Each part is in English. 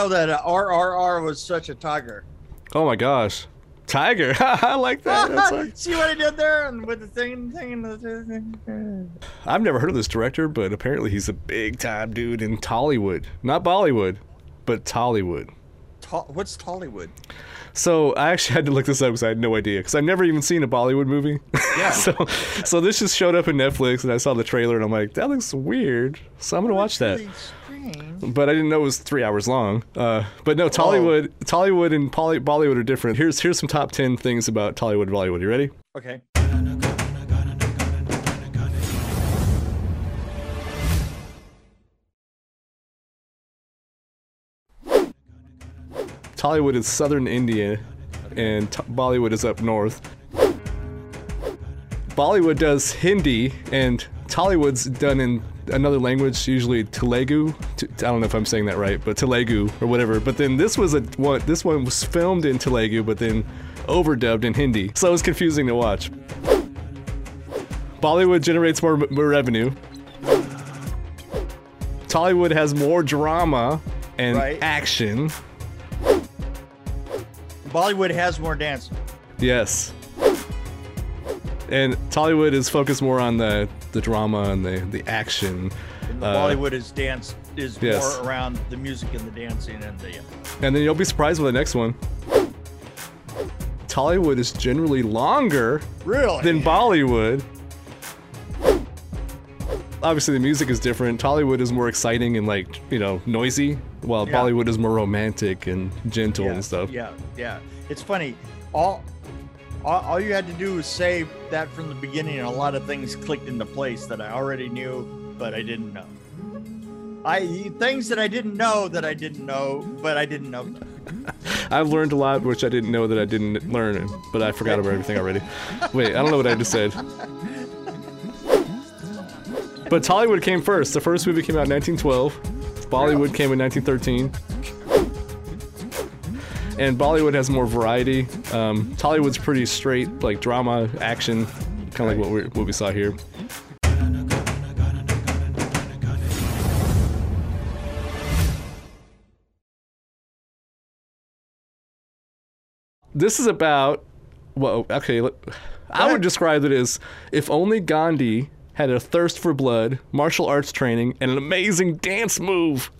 Know that uh, RRR was such a tiger. Oh my gosh. Tiger. I like that. Like- See what I did there? And with the thing, thing, thing. I've never heard of this director, but apparently he's a big time dude in Tollywood. Not Bollywood, but Tollywood. To- what's Tollywood? So I actually had to look this up because I had no idea because I've never even seen a Bollywood movie. Yeah. so, so this just showed up in Netflix and I saw the trailer and I'm like, that looks weird. So I'm gonna watch that. But I didn't know it was three hours long. Uh, but no, Tollywood, Tollywood and Poly- Bollywood are different. Here's here's some top ten things about Tollywood and Bollywood. You ready? Okay. Tollywood is southern India, and t- Bollywood is up north. Bollywood does Hindi, and Tollywood's done in another language, usually Telugu. T- I don't know if I'm saying that right, but Telugu or whatever. But then this was a one. This one was filmed in Telugu, but then overdubbed in Hindi, so it was confusing to watch. Bollywood generates more, more revenue. Tollywood has more drama and Right. action. Bollywood has more dancing. Yes. And Tollywood is focused more on the, the drama and the, the action. And the Uh, Bollywood is dance is yes. more around the music and the dancing and the. And then you'll be surprised with the next one. Tollywood is generally longer Really? than Bollywood. Obviously, the music is different. Tollywood is more exciting and, like, you know, noisy, while Yeah. Bollywood is more romantic and gentle yeah, and stuff. Yeah, yeah. It's funny. All, all, all you had to do was say that from the beginning, and a lot of things clicked into place that I already knew, but I didn't know. I things that I didn't know that I didn't know, but I didn't know. I've learned a lot, which I didn't know that I didn't learn, but I forgot about everything already. Wait, I don't know what I just said. But Tollywood came first. The first movie came out in 1912. Bollywood came in 1913. And Bollywood has more variety. Um, Tollywood's pretty straight, like drama, action, kind of like what we what we saw here. This is about well, okay. let- I would describe it as if only Gandhi had a thirst for blood, martial arts training, and an amazing dance move,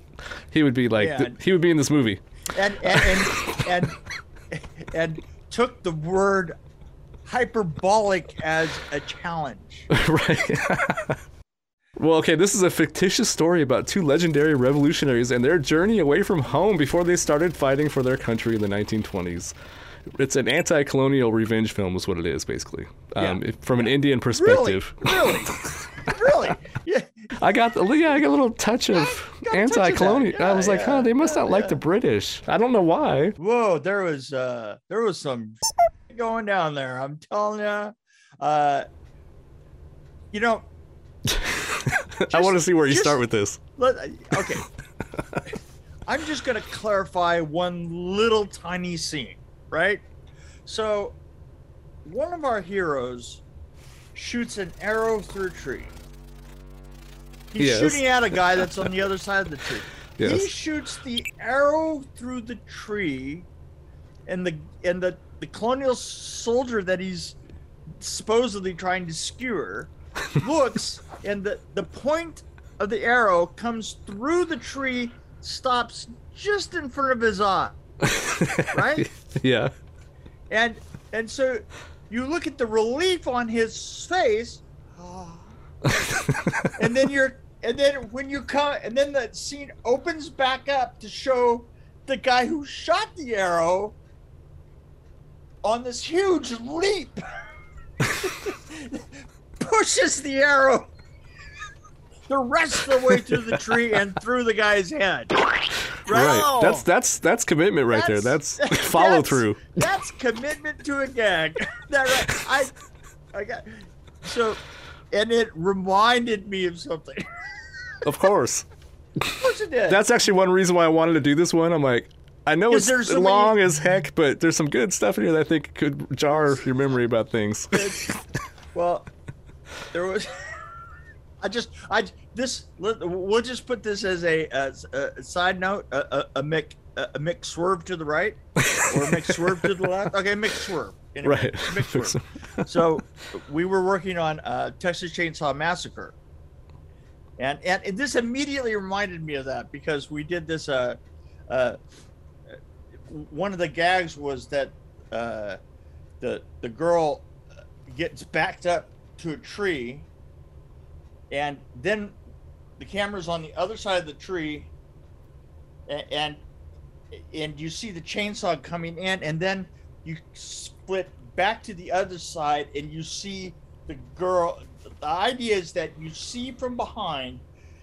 he would be like Yeah. th- he would be in this movie. And and and and, and took the word hyperbolic as a challenge. right. well, okay, this is a fictitious story about two legendary revolutionaries and their journey away from home before they started fighting for their country in the 1920s. It's an anti-colonial revenge film, is what it is, basically. Um, Yeah. if- from an Indian perspective. really, really. Yeah. I got the, yeah, I got a little touch of got a touch of that, anti-colonial. I yeah, was like, yeah, huh, they must yeah, not like the British. I don't know why. Whoa, there was uh there was some going down there. I'm telling you. Uh, you know, I want to see where you just- start with this. let, okay. I'm just gonna clarify one little tiny scene, right? So, one of our heroes shoots an arrow through a tree. He's Yes. shooting at a guy that's on the other side of the tree. He shoots the arrow through the tree, and the and the the colonial soldier that he's supposedly trying to skewer looks, and the the point of the arrow comes through the tree, stops just in front of his eye, right? yeah. and and so you look at the relief on his face and then you're and then when you come and then the scene opens back up to show the guy who shot the arrow on this huge leap. Pushes the arrow the rest of the way through the tree and through the guy's head Right. That's that's that's commitment right there. That's, follow that's- through. That's commitment to a gag. that right. I, I got so, and it reminded me of something. Of course. of course it did. That's actually one reason why I wanted to do this one. I'm like, I know it's there so long many- as heck, but there's some good stuff in here that I think could jar your memory about things. Well, there was I just, I this. We'll just put this as a, as a side note. A, a, a Mick, a, a Mick swerve to the right, or a Mick swerve to the left. Okay, Mick swerve. Anyway, Right. Mick swerve. so we were working on uh, Texas Chainsaw Massacre, and, and and this immediately reminded me of that because we did this. Uh, uh, one of the gags was that uh, the the girl gets backed up to a tree, and then the camera's on the other side of the tree, and and you see the chainsaw coming in, and then you split back to the other side, and you see the girl. The idea is that you see from behind,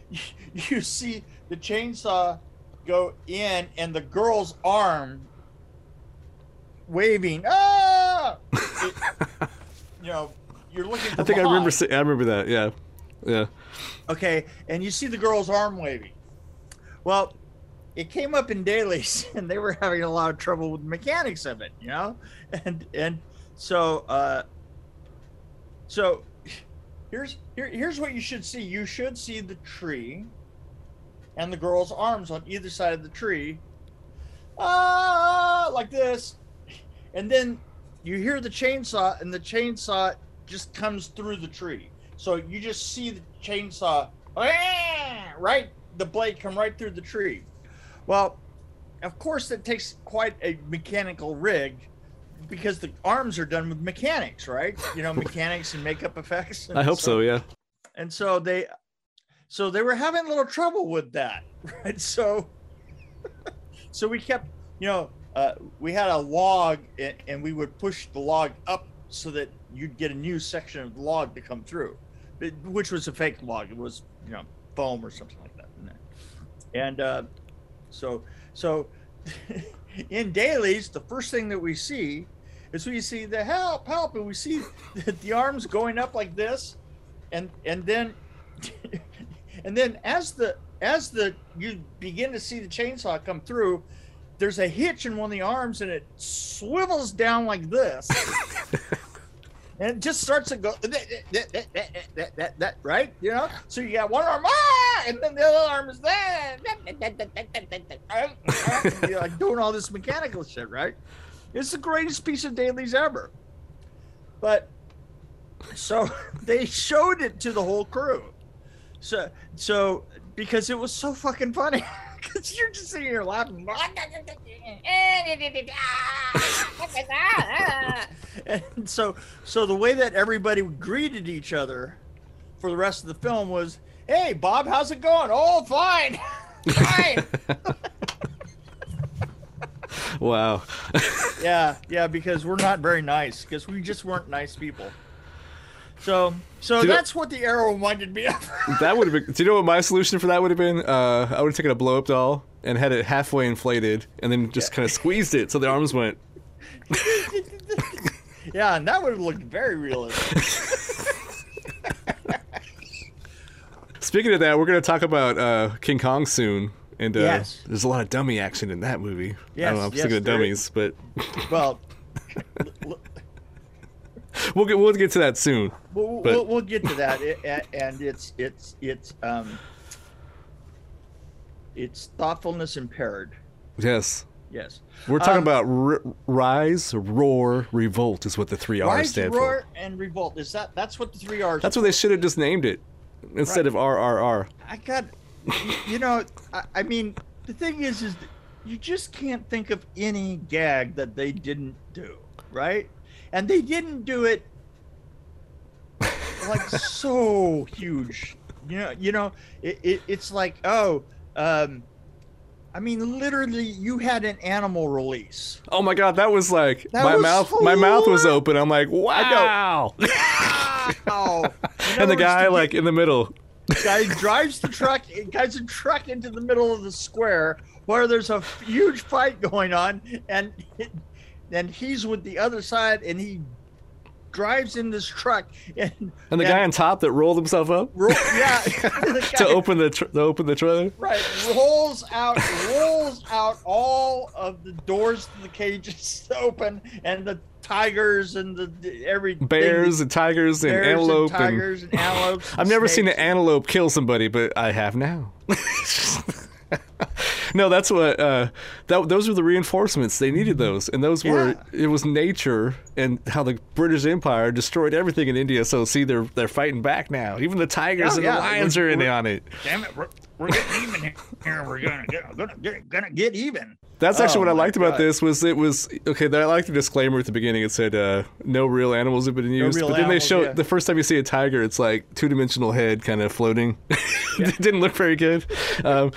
you see the chainsaw go in, and the girl's arm waving. Ah! It- you know, you're looking. I think I remember. I remember that. Yeah, yeah. Okay, and you see the girl's arm waving. Well, it came up in dailies, and they were having a lot of trouble with the mechanics of it, you know, and and so uh, so here's here, here's what you should see. You should see the tree, and the girl's arms on either side of the tree, ah, like this, and then you hear the chainsaw, and the chainsaw just comes through the tree. So you just see the chainsaw, right? The blade come right through the tree. Well, of course, it takes quite a mechanical rig because the arms are done with mechanics, right? You know, mechanics and makeup effects. and I hope so. Yeah. and so they so they were having a little trouble with that right so so we kept you know uh, we had a log and, and we would push the log up so that you'd get a new section of the log to come through it- which was a fake log. It was you know foam or something like that and uh, so so in dailies the first thing that we see is we see the help help and we see the, the arms going up like this and and then and then as the as the you begin to see the chainsaw come through there's a hitch in one of the arms and it swivels down like this and it just starts to go that, that, that, that, right? You know? So you got one arm ah, and then the other arm is there. You're like doing all this mechanical shit right? It's the greatest piece of dailies ever. But so they showed it to the whole crew. So so because it was so fucking funny because you're just sitting here laughing. And so so the way that everybody greeted each other for the rest of the film was hey bob how's it going? Oh fine. Fine. Wow. yeah yeah because we're not very nice because we just weren't nice people so so Do you know- that's what the arrow reminded me of that would have been. Do you know what my solution for that would have been? Uh, I would have taken a blow up doll and had it halfway inflated, and then just kind of squeezed it so the arms went. yeah and that would have looked very realistic Speaking of that, we're going to talk about uh, King Kong soon, and uh, Yes. there's a lot of dummy action in that movie. I don't know. I'm yes, thinking of dummies, but well we'll get we'll get to that soon. We'll, we'll, we'll get to that, It- and it's it's it's um, it's thoughtfulness impaired. Yes. Yes. We're talking Um, about r- rise, roar, revolt is what the three R's Rise, stand roar, for. and revolt. Is that that's what the three R's? That's what they should have just named it instead Right. of RRR. I got. You know, I, I mean, the thing is, is you just can't think of any gag that they didn't do, right? And they didn't do it like so huge. You know, you know, it, it, it's like, oh, um, I mean, literally, you had an animal release. Oh my god, that was like That my was mouth. My mouth was open. I'm like, wow. Wow! and the guy like in the middle. guy drives the truck guys a truck into the middle of the square where there's a huge fight going on and and he's with the other side and he drives in this truck and And the guy on top that rolled himself up yeah to open the tr- to open the trailer. right rolls out rolls out all of the doors to the cages open and the tigers and the, every bears and tigers and bears antelope and tigers and, antelopes. and I've never seen an antelope kill somebody, but I have now. No, that's what. Uh, that those were the reinforcements. They needed those, and those were. Yeah. It was nature and how the British Empire destroyed everything in India. So see, they're they're fighting back now. Even the tigers Oh, and yeah, the lions we're- are in on it. Damn it, we're, we're getting even here. We're gonna get gonna get gonna get even. That's actually Oh what I my liked about God. this was it was okay. I liked the disclaimer at the beginning. It said uh, no real animals have been used, real but then they show yeah. the first time you see a tiger, it's like two dimensional head kind of floating. it didn't look very good, um,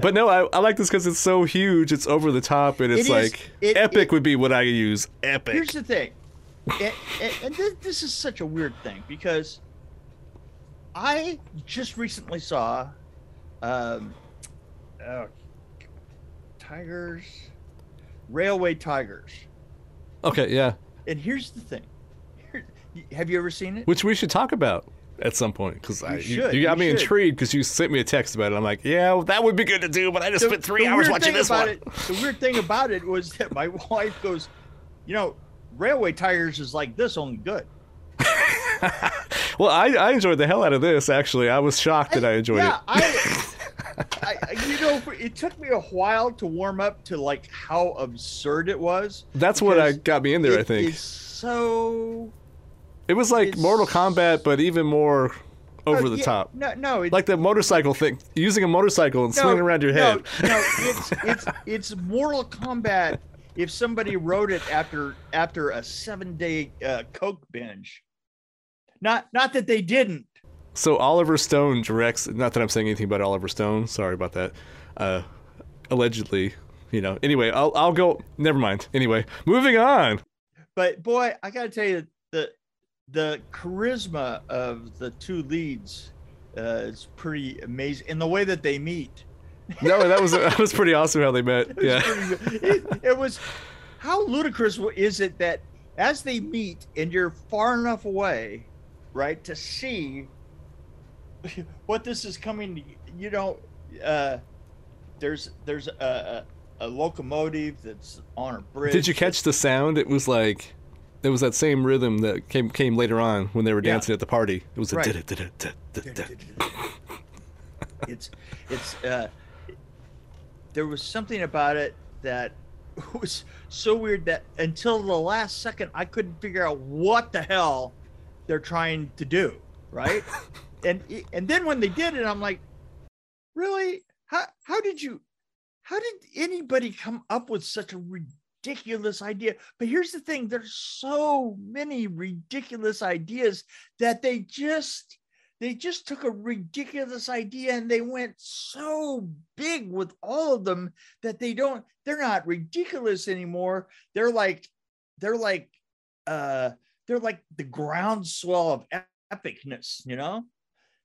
but no, I, I like this because it's so huge. It's over the top, and it's It is- like it- epic it- would be what I use. Epic. Here's the thing, and, and, and this, this is such a weird thing because I just recently saw um, uh, tigers, railway tigers, okay, yeah, and here's the thing. Here, have you ever seen it? which we should talk about. At some point, because you, should, you got you me should. intrigued because you sent me a text about it. I'm like, yeah, well, that would be good to do, but I just spent three hours watching this one. It, the weird thing about it was that my wife goes, you know, railway tires is like this, only good. Well, I, I enjoyed the hell out of this. Actually, I was shocked that I enjoyed yeah, it. I, I, I- you know, it took me a while to warm up to like how absurd it was. That's what I got me in there. I think is so it was like Mortal Kombat, but even more over Oh, the yeah, top. No, no, it, Like the motorcycle thing, using a motorcycle and no, swinging around your head. No, no, it's it's it's Mortal Kombat. If somebody wrote it after after a seven day uh, coke binge, not not that they didn't. So Oliver Stone directs. Not that I'm saying anything about Oliver Stone. Sorry about that. Uh, allegedly, you know. Anyway, I'll I'll go. Never mind. Anyway, moving on. But boy, I gotta tell you, the the charisma of the two leads uh, is pretty amazing, and the way that they meet. No, that was that was pretty awesome how they met. It Yeah. pretty- it, it was how ludicrous is it that as they meet and you're far enough away, right, to see what this is coming. to You know, uh, there's there's a, a, a locomotive that's on a bridge. Did you catch the sound? It was like. It was that same rhythm that came came later on when they were Yeah. dancing at the party. It was a Right. it's it's uh there was something about it that was so weird that until the last second I couldn't figure out what the hell they're trying to do, right? And and then when they did it I'm like, "Really? How how did you how did anybody come up with such a ridiculous idea?" But here's the thing, there's so many ridiculous ideas that they just they just took a ridiculous idea and they went so big with all of them that they don't they're not ridiculous anymore they're like they're like uh they're like the groundswell of epicness you know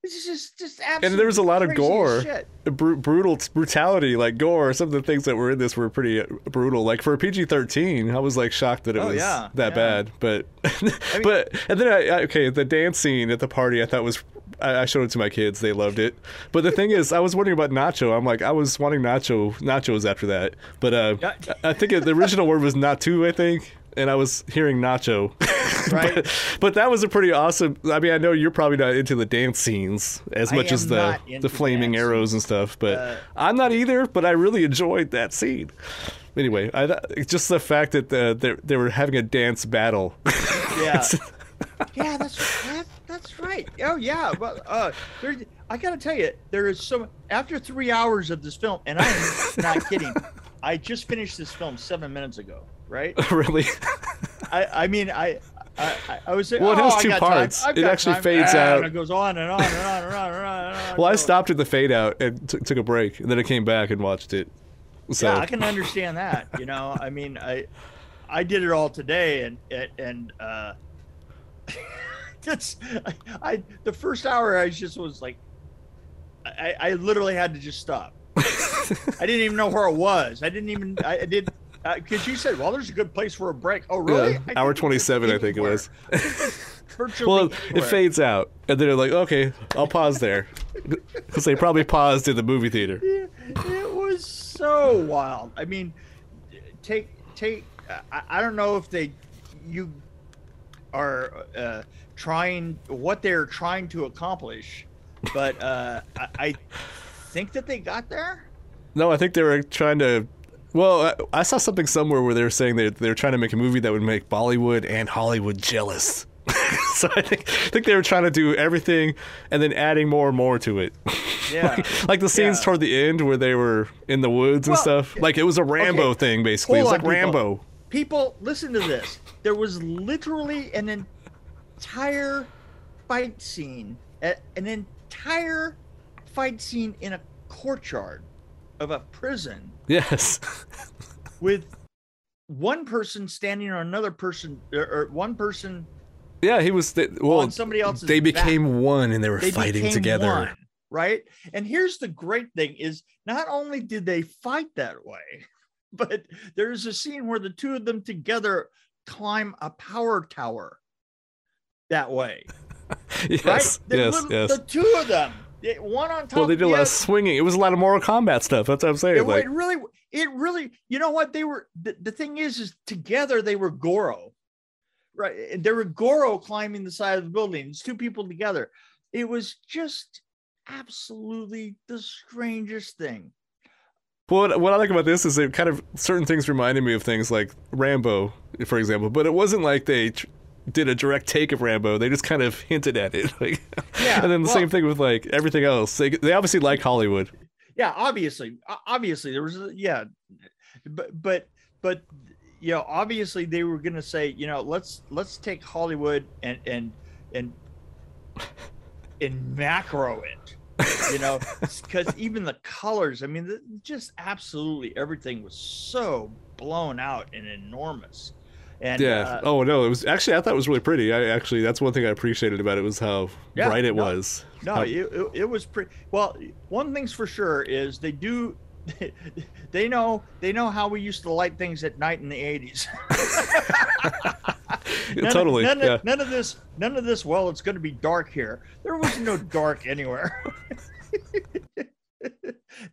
it's just just absolutely And there was a lot of gore. shit. Bru- brutal brutality, like gore. Some of the things that were in this were pretty uh, brutal. Like for a PG thirteen, I was like shocked that it Oh, was yeah, that yeah. bad. But mean- but and then I, I okay, the dance scene at the party I thought was. I I showed it to my kids; they loved it. But the thing is, I was wondering about nacho. I'm like, I was wanting nacho nachos after that. But uh, I I think the original word was not Naatu. I think, and I was hearing nacho. Right. but, but that was a pretty awesome. I mean, I know you're probably not into the dance scenes as I much as the the flaming dance arrows and stuff, but Uh, I'm not either. But I really enjoyed that scene. Anyway, I thought- just the fact that the, they they were having a dance battle. yeah yeah that's that, that's right oh yeah well uh there i gotta tell you there is so after three hours of this film and i'm not kidding i just finished this film seven minutes ago right really. i i mean i I, I- I was Well, it oh, has two parts. It actually time. fades Ah, out. and it goes on and on and on and on and on and on well, I stopped at the fade out and took a break, and then I came back and watched it. So yeah i can understand that you know i mean i i did it all today and and, and uh that's I, I the first hour i just was like i i literally had to just stop i didn't even know where it was i didn't even i, I did because you said well there's a good place for a break oh really Yeah, hour 27, I think it was. well, it fades out, and then they're like, "Okay, I'll pause there," because they probably paused in the movie theater. it, it was so wild. I mean, take take. I, I don't know if they you are uh, trying what they're trying to accomplish, but uh, I, I think that they got there. No, I think they were trying to. Well, I, I saw something somewhere where they were saying that they were trying to make a movie that would make Bollywood and Hollywood jealous. so I think I think they were trying to do everything and then adding more and more to it. Yeah. like, like the scenes Yeah. toward the end where they were in the woods and Well, stuff. Like it was a Rambo okay. thing basically. It Hold was like on, people. Rambo. People, listen to this. There was literally an entire fight scene, an entire fight scene in a courtyard of a prison Yes. with one person standing on another person, or, one person yeah, he was. They, well, on somebody else's. they back. became one and they were They fighting together. one, right? And here's the great thing: is not only did they fight that way, but there's a scene where the two of them together climb a power tower that way, Yes. right? The yes. little- yes. The two of them, one on top. well, they did a lot of swinging. It was a lot of Mortal Kombat stuff. That's what I'm saying. It, like, it really, it really, you know what? They were the, the thing is, is together they were Goro, right? And They were Goro climbing the side of the building. It's two people together. It was just absolutely the strangest thing. What what I like about this is it kind of certain things reminded me of things like Rambo, for example. But it wasn't like they did a direct take of Rambo. They just kind of hinted at it. Like, Yeah, and then the well- same thing with like everything else. They they obviously like Hollywood. Yeah, obviously, obviously there was, a, yeah, but but but you know, obviously they were gonna say, you know, let's let's take Hollywood and and and and macro it. you know, because even the colors, I mean, the, just absolutely everything was so blown out and enormous. And Yeah. uh, oh no, it was actually I thought it was really pretty. I actually that's one thing I appreciated about it was how Yeah, bright it no, was. no, How- it, it, was pretty. Well, one thing's for sure is they do. They know they know how we used to light things at night in the eighties. totally. None, yeah. of, none of this. None of this. Well, it's going to be dark here. There was no dark anywhere.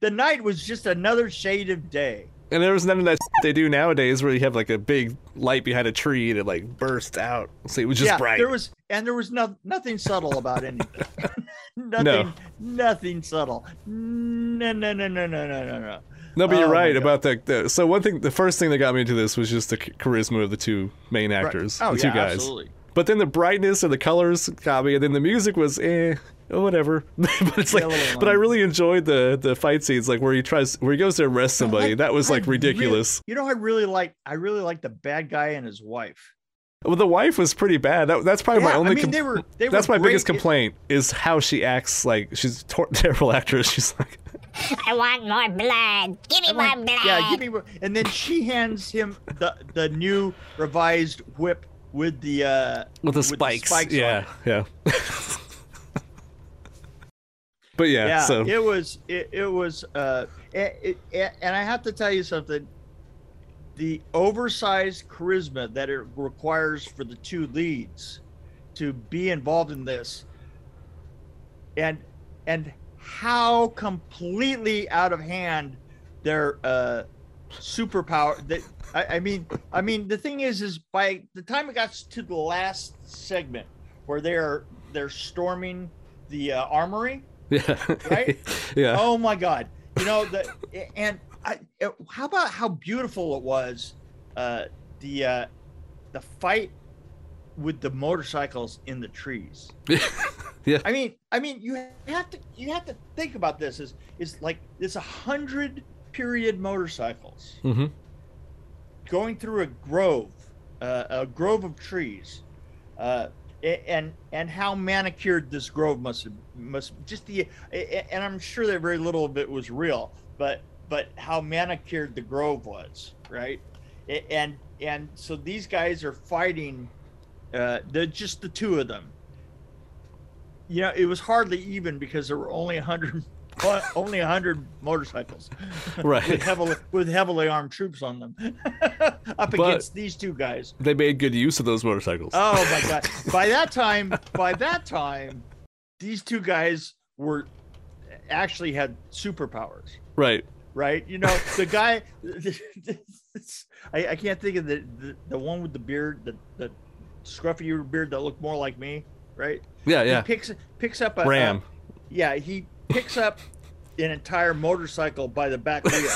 the night was just another shade of day. And there was none of that they do nowadays where you have like a big light behind a tree and it like bursts out. So it was just yeah, bright. there was, and there was no, nothing subtle about anything. nothing, No. nothing subtle. No, no, no, no, no, no, no, no. No, but you're Oh, right about the, the. So one thing, the first thing that got me into this was just the charisma of the two main Right. actors, Oh the two guys. absolutely. But then the brightness and the colors got me, and then the music was eh, oh, whatever. but it's Yeah, like, but I really enjoyed the the fight scenes, like where he tries, where he goes to arrest somebody. I- that was I like really- ridiculous. you know, I really like. I really like the bad guy and his wife. Well, the wife was pretty bad. That, that's probably my only. I mean, com- they were. They that's were my biggest great in- complaint is how she acts. Like she's a tor- terrible actress. She's like, I want more blood. Give me I more want- blood. Yeah, give me. more- And then she hands him the the new revised whip with the uh with the spikes. on yeah, it. yeah. but yeah, Yeah, so it was it, it was uh it, it, and I have to tell you something. The oversized charisma that it requires for the two leads to be involved in this, and and how completely out of hand their uh superpower that I, I mean I mean the thing is is by the time it got to the last segment where they're they're storming the uh, armory yeah, right? yeah. oh my god you know the and I, it- how about how beautiful it was uh the uh the fight with the motorcycles in the trees Yeah. i mean i mean you have to you have to think about this is is like it's a hundred period motorcycles hmm going through a grove, uh, a grove of trees, uh, and and how manicured this grove must must just the and I'm sure that very little of it was real, but but how manicured the grove was, right? And and so these guys are fighting, uh, the just the two of them. You know, it was hardly even because there were only a hundred. Only a hundred motorcycles, Right. with heavily with heavily armed troops on them, up But- against these two guys. They made good use of those motorcycles. Oh my god! by that time, by that time, these two guys were actually had superpowers. right. right? You know, the guy. I, I can't think of the, the the one with the beard, the the scruffy beard that looked more like me, right? Yeah, He yeah. picks picks up a Ram. a- yeah, he picks up an entire motorcycle by the back wheel.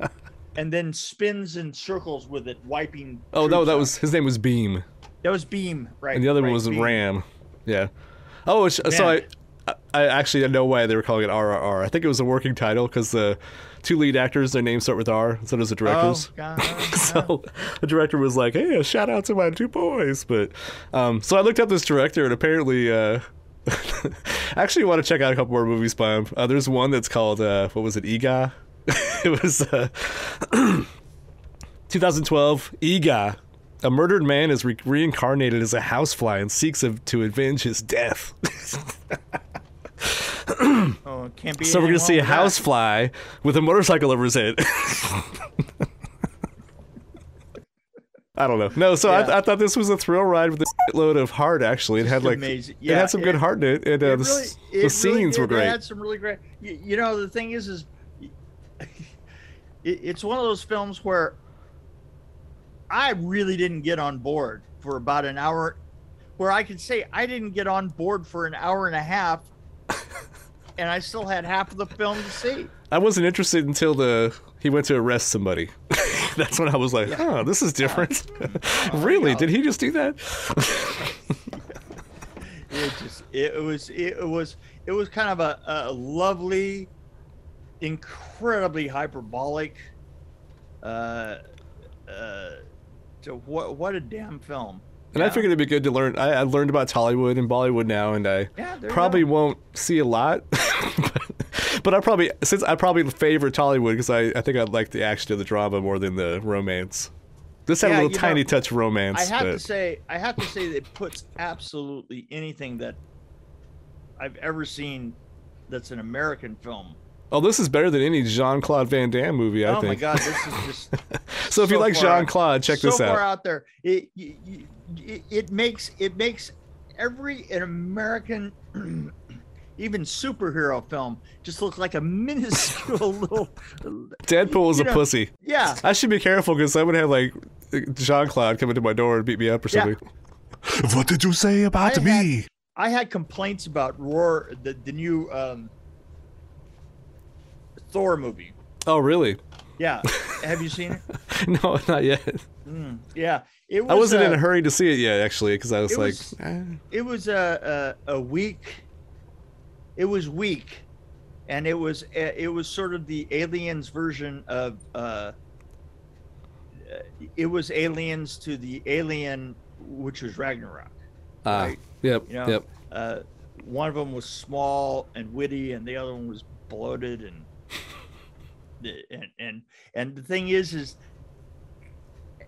and then spins in circles with it, wiping. Oh no, that out. was his name was Bheem, that was Bheem, right? and the other right, one was Bheem. Ram. Yeah. Oh, it's, so I. I actually know why they were calling it RRR. I think it was a working title because the two lead actors, their names start with R, so does the directors. Oh, God. so the director was like, "Hey, a shout out to my two boys." But um, so I looked up this director, and apparently, uh, I actually want to check out a couple more movies by him. Uh, there's one that's called uh, what was it, Eega? it was uh, 2012. Eega. A murdered man is re- reincarnated as a housefly and seeks of, to avenge his death. Oh, can't be. so we're gonna see a wrong with that. housefly with a motorcycle over his head. I don't know. No, so Yeah. I, I thought this was a thrill ride with a load of heart. Actually, it had like amazing. it had some good heart in it, and uh, It the, really- s- it the really scenes were did. It great. had some really great. You, you know, the thing is, is it, it's one of those films where I really didn't get on board for about an hour, where I could say I didn't get on board for an hour and a half, and I still had half of the film to see. I wasn't interested until the he went to arrest somebody. That's when I was like, "Oh, this is different." really? Did he just do that? It just it was it was it was kind of a, a lovely, incredibly hyperbolic. Uh, uh, to what what a damn film. And I figured it'd be good to learn. I, I learned about Tollywood and Bollywood now, and I Yeah, probably won't see a lot. but, but I probably since I probably favor Tollywood because I, I think I like the action of the drama more than the romance. This had Yeah, a little tiny know, touch of romance. I have but to say, I have to say that it puts absolutely anything that I've ever seen that's an American film. oh, this is better than any Jean Claude Van Damme movie. I oh think. oh think. my God, this is just So if you like Jean Claude, check so this far out. out there. It, it it makes it makes every an American. Even superhero film just look like a minuscule little. Deadpool is a know, pussy. Yeah, I should be careful because I would have like Jean Claude come into my door and beat me up or Yeah. something. What did you say about I had- I had complaints about Roar, the the new um, Thor movie. Oh, really? Yeah, have you seen it? no, not yet. Mm, yeah, it was. I wasn't uh, in a hurry to see it yet, actually, because I was it like, was- eh. It was a, a a week. It was weak, and it was it was sort of the aliens version of. Uh, uh, it was aliens to the alien, which was Ragnarok. ah, right. yep, You know, yep. uh, one of them was small and witty, and the other one was bloated and and and and the thing is, is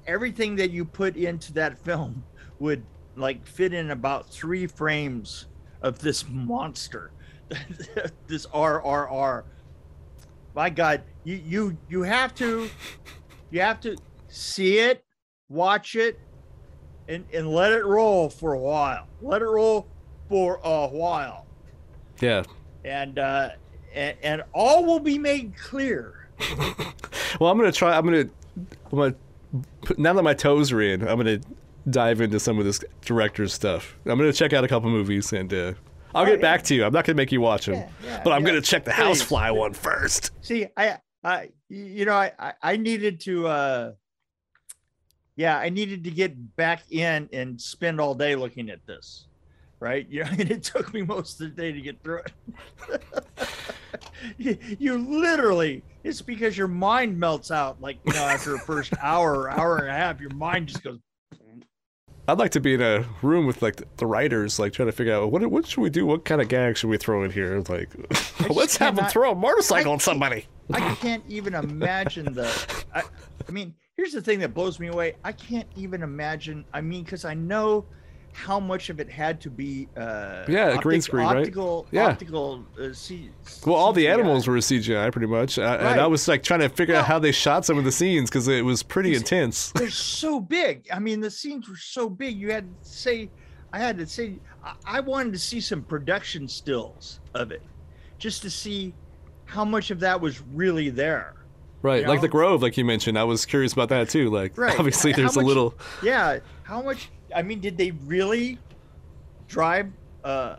everything that you put into that film would like fit in about three frames of this monster, this RRR. My God, you you you have to you have to see it, watch it, and and let it roll for a while. Let it roll for a while, Yeah. and uh, and, and all will be made clear. Well, I'm gonna try. I'm gonna. I'm gonna. Put, now that my toes are in, I'm gonna dive into some of this director's stuff. I'm gonna check out a couple movies, and uh, I'll get back to you. I'm not gonna make you watch them, Yeah, yeah, but I'm yeah. gonna check the. Housefly one first. See, I, I, you know, I, I, needed to, uh, yeah, I needed to get back in and spend all day looking at this, right? You know, and it took me most of the day to get through it. you, you literally, it's because your mind melts out, like you know, after a first hour, hour and a half, your mind just goes. I'd like to be in a room with like the writers, like trying to figure out what what should we do, what kind of gag should we throw in here? Like, let's have them throw a motorcycle I on somebody. I can't even imagine the. I, I mean, here's the thing that blows me away. I can't even imagine. I mean, because I know how much of it had to be. Uh, Yeah, green screen, right? optical, Yeah. Optical. Uh, C, Well, all the animals were CGI pretty much, I, and I was like trying to figure out how they shot some of the scenes because it was pretty intense. They're so big. I mean, the scenes were so big. You had to say, I had to say, I, I wanted to see some production stills of it, just to see how much of that was really there. Right, You like know? the Grove, like you mentioned. I was curious about that too. Like, Right. obviously, there's a little. Yeah, how much? I mean, did they really drive uh,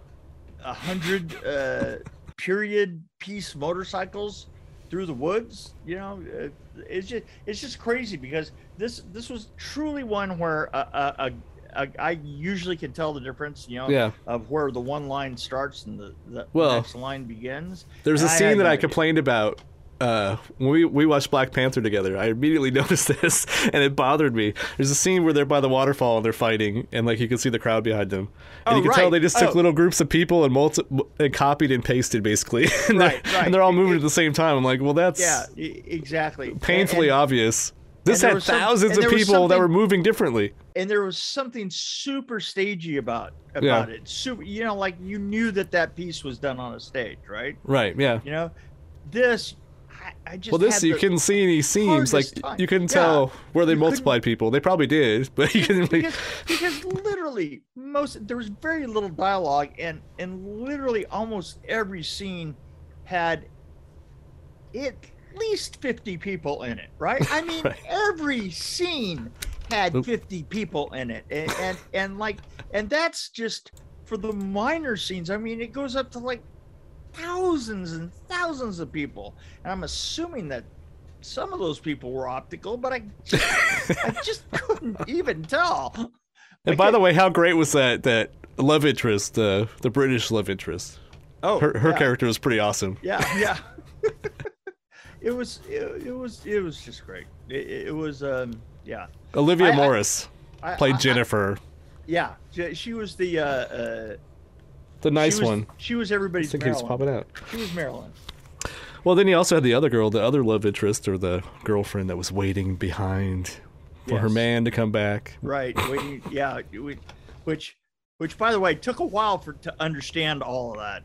a hundred uh, period piece motorcycles through the woods? You know, uh, it's just it's just crazy because this this was truly one where a, a, a, I usually can tell the difference. You know, Yeah. of where the one line starts and the, the Well, next line begins. There's a And I scene that I complained about uh, when we, we watched Black Panther together. I immediately noticed this, and it bothered me. There's a scene where they're by the waterfall and they're fighting, and like you can see the crowd behind them, and Oh, you can tell they just took Oh. little groups of people and multi- and copied and pasted basically, and, Right, they're, right. and they're all moving It- at the same time. I'm like, well, that's Yeah, exactly. Painfully and, obvious. This had was some- thousands of people that were moving differently. and there was something super stagey about Yeah. about it. Super, you know, like you knew that that piece was done on a stage, right? Right? Yeah. You know, this, I, I just Well, this you couldn't see any seams. Like time. you couldn't Yeah. tell where they You multiplied people. They probably did, but you couldn't. Because, because literally most there was very little dialogue and and literally almost every scene had at least 50 people in it right i mean Right. every scene had Oop. 50 people in it and, and and like and that's just for the minor scenes i mean it goes up to like thousands and thousands of people and i'm assuming that some of those people were optical but i just, I just couldn't even tell and I by the way, how great was that? That love interest, the the British love interest. oh Her her yeah. character was pretty awesome. yeah yeah it was it, it was it was just great it, it was um yeah Olivia I- Morris I, played Jennifer, yeah she- she was the uh uh the nice she was, one. she was everybody's Just in case Marilyn. popping out. she was Marilyn Well, then you also had the other girl, the other love interest, or the girlfriend that was waiting behind for her man to come back. right waiting yeah which which by the way took a while for to understand all of that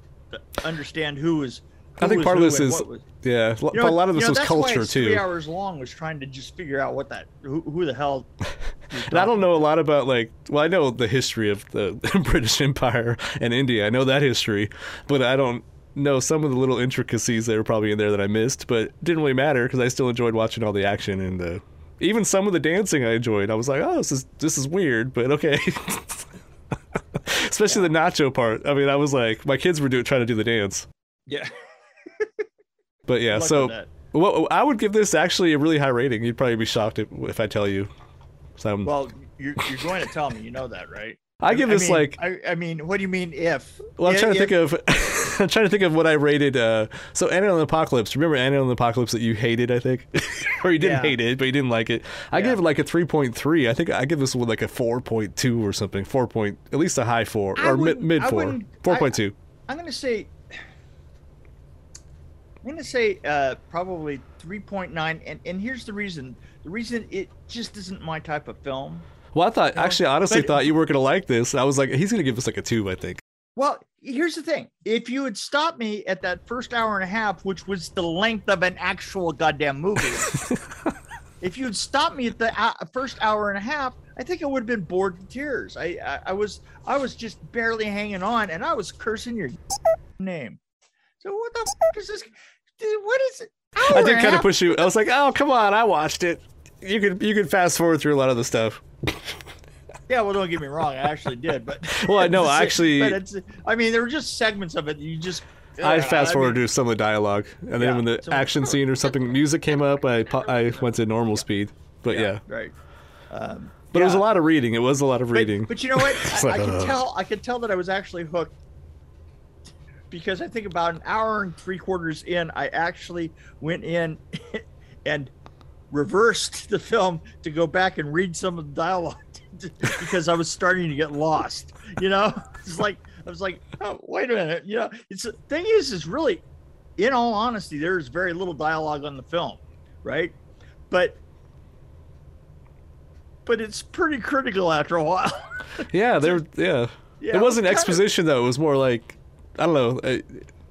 to understand who was I think was part of this is was- yeah, l- You but know, a lot of you this know, was that's why culture it's too. Three hours long was trying to just figure out what that who, who the hell. And I don't know a lot about like well I know the history of the British Empire and India. I know that history, but I don't know some of the little intricacies that were probably in there that I missed, but it didn't really matter because I still enjoyed watching all the action and uh, even some of the dancing I enjoyed. I was like, "Oh, this is this is weird, but okay." Especially the nacho part. I mean, I was like, my kids were do, trying to do the dance. Yeah. But yeah, Luck so well, I would give this actually a really high rating. You'd probably be shocked if, if I tell you. So I'm- Well, you're, you're going to tell me. You know that, right? I give this mean, like I, I mean, what do you mean if? Well, I'm If- trying to if- think of. I'm trying to think of what I rated. Uh, so, Anna and the Apocalypse. Remember Anna and the Apocalypse that you hated? I think, or you didn't Yeah. hate it, but you didn't like it. I Yeah. gave it like a 3.3. I think I give this one like a 4.2 or something. Four point, at least a high four I or mid mid four. 4.2. I'm going to say. I'm going to say uh, probably 3.9, and and here's the reason. The reason it just isn't my type of film. Well, I thought actually, I honestly but- thought you weren't gonna like this. I was like, he's gonna give us like a two. I think. Well, here's the thing. If you had stopped me at that first hour and a half, which was the length of an actual goddamn movie, if you'd stopped me at the uh, first hour and a half, I think I would have been bored to tears. I, I I was I was just barely hanging on, and I was cursing your name. So what the f- is this? Dude, what is it? Hour I did kind of push you. I was like, oh come on, I watched it. You could you could fast forward through a lot of the stuff. Yeah, well, don't get me wrong, I actually did, but Well, I know, It's- actually- but it's, I mean, there were just segments of it you just. I uh, fast forward mean, to some of the dialogue, and then Yeah, when the so- action scene or something, music came up, I I went to normal speed. But yeah, right. Um, but it was a lot of reading. It was a lot of reading. But, you know what? I, like, I could ugh. tell. I could tell that I was actually hooked because I think about an hour and three quarters in, I actually went in and reversed the film to go back and read some of the dialogue because I was starting to get lost. You know, it's like I was like, oh, wait a minute. You know, it's the thing is, is really, in all honesty, there's very little dialogue on the film, right? But but it's pretty critical after a while. yeah, there. Yeah, Yeah, it wasn't kind of- exposition though. It was more like I don't know. Uh, it,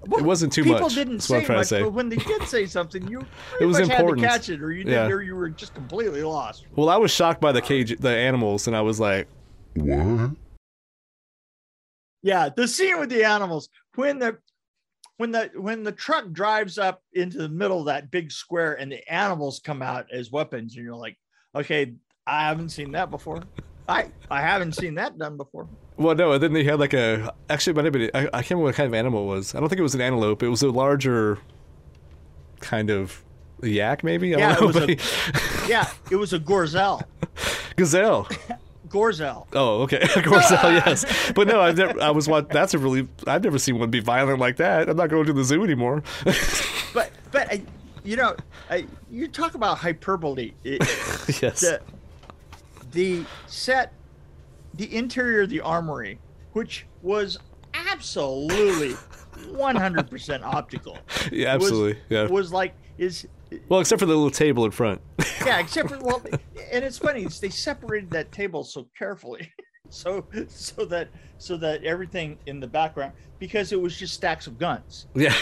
it wasn't too people much. People didn't That's what I'm say much, say. but when they did say something, you It was much important. had to catch it, or you did, Yeah. or you were just completely lost. Well, I was shocked by the cage, the animals, and I was like, What? Yeah, the scene with the animals when the when the when the truck drives up into the middle of that big square and the animals come out as weapons, and you're like, okay, I haven't seen that before. I I haven't seen that done before. Well, no, and then they had like a actually, might have been I, I can't remember what kind of animal it was. I don't think it was an antelope. It was a larger kind of yak, maybe. I Yeah, don't it know. was a- Yeah, it was a gorzel. gazelle. Gorzel. Oh, okay, Gorzel, yes. But no, I've never. I was what. That's a really. I've never seen one be violent like that. I'm not going to the zoo anymore. But but I, you know, I, you talk about hyperbole. It- yes. the the set, the interior of the armory, which was absolutely 100% optical. Yeah, was- absolutely. yeah. Was like is well, except for the little table in front. yeah, except for well, and it's funny. It's, they separated that table so carefully, so so that so that everything in the background because it was just stacks of guns. yeah.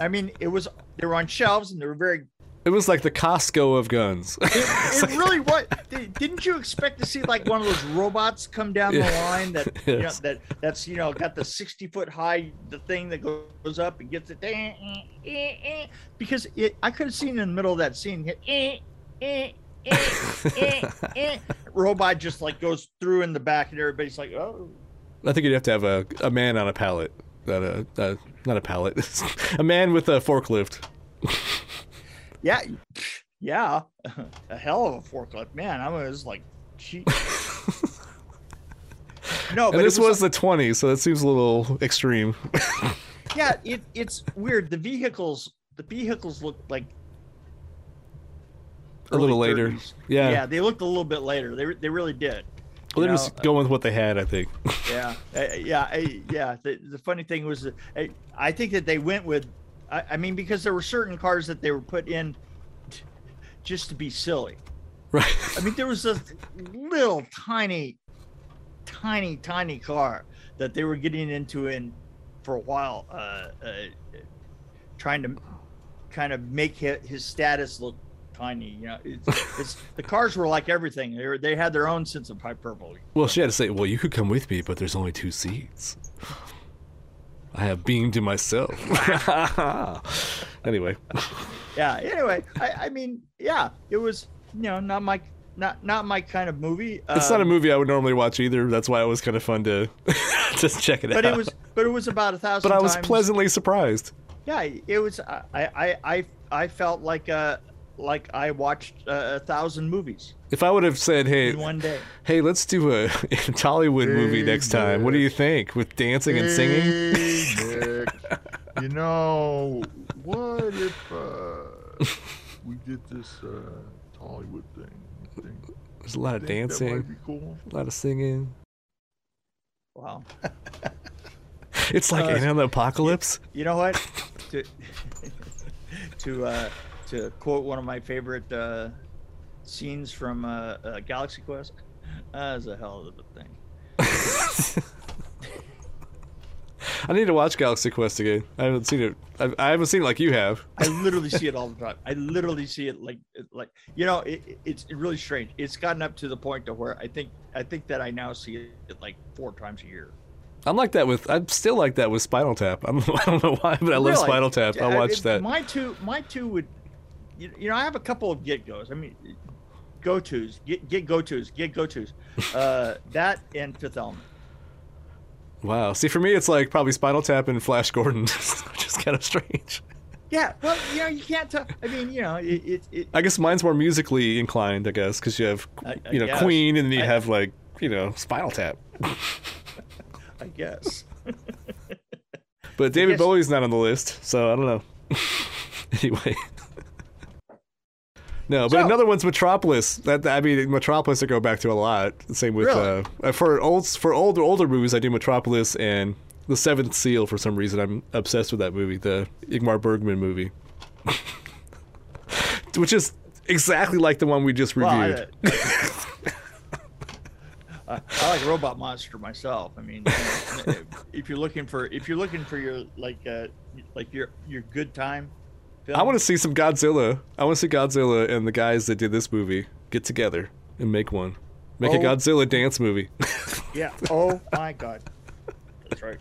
I mean, it was they were on shelves and they were very. It was like the Costco of guns. It, it really was. Didn't you expect to see like one of those robots come down the line that you know, that that's you know got the sixty foot high the thing that goes up and gets it eh, eh, eh, because it I could have seen in the middle of that scene hit, robot just like goes through in the back and everybody's like oh I think you'd have to have a, a man on a pallet. Not a, uh, not a pallet. a man with a forklift. Yeah yeah a hell of a forklift man I was like gee. no but And this was, like- the 20s, so that seems a little extreme. yeah it, it's weird the vehicles the vehicles look like A little later. 30s. Yeah. yeah they looked a little bit later they, they really did Well, they're just know, going with what they had, I think. yeah uh, yeah uh, yeah the, the funny thing was that I, I think that they went with I, I mean because there were certain cars that they were put in t- just to be silly right. i mean there was this little tiny tiny tiny car that they were getting into in for a while uh, uh trying to kind of make his, his status look tiny you know it's, it's the cars were like everything they were, they had their own sense of hyperbole Well, she had to say, well, you could come with me, but there's only two seats. I have beamed to myself. anyway, yeah anyway i i mean yeah it was you know not my not not my kind of movie it's not a um, movie I would normally watch either. That's why it was kind of fun to just check it but out. But it was but it was about a thousand But I was times- pleasantly surprised. yeah it was i i i i felt like uh like i watched uh, a thousand movies If I would have said, "Hey, one day hey, let's do a Tollywood movie next time," what do you think? With dancing and singing? Hey, Nick, you know, what if uh, we did this uh, Hollywood thing? You think, There's a lot of think that dancing, might be cool? a lot of singing. wow It's like Uh, Anna and the Apocalypse. you know what to to uh to quote one of my favorite uh scenes from uh, uh galaxy quest that's a hell of a thing I need to watch Galaxy Quest again. I haven't seen it. I, I haven't seen it like you have. I literally see it all the time. I literally see it like like you know it, it- it's really strange. It's gotten up to the point to where I think I think that I now see it like four times a year. I'm like that with. I'm still like that with Spinal Tap. I'm, I don't know why, but I love Spinal Tap. I watch that. My two my two would you, you know I have a couple of get goes. I mean go tos get get go tos get go tos. Uh, that and Fifth Element. Wow. See, for me, it's like probably Spinal Tap and Flash Gordon, which is kind of strange. Yeah, well you know you can't tell. I mean you know it it, it I guess mine's more musically inclined. I guess because you have, I- I you know, guess. Queen, and then you I- have like, you know, Spinal Tap. I guess. But David guess- Bowie's not on the list, so I don't know. anyway. No, but So- another one's Metropolis. That I mean, Metropolis I go back to a lot. Same with Really? uh, for old for older older movies. I do Metropolis and The Seventh Seal for some reason. I'm obsessed with that movie, the Ingmar Bergman movie, which is exactly like the one we just Well, reviewed. I, I, I like Robot Monster myself. I mean, if you're looking for if you're looking for your like uh like your your good time, film, I want to see some Godzilla. I want to see Godzilla and the guys that did this movie get together and make one. Make a Oh. Godzilla dance movie. Yeah. Oh my God. That's right.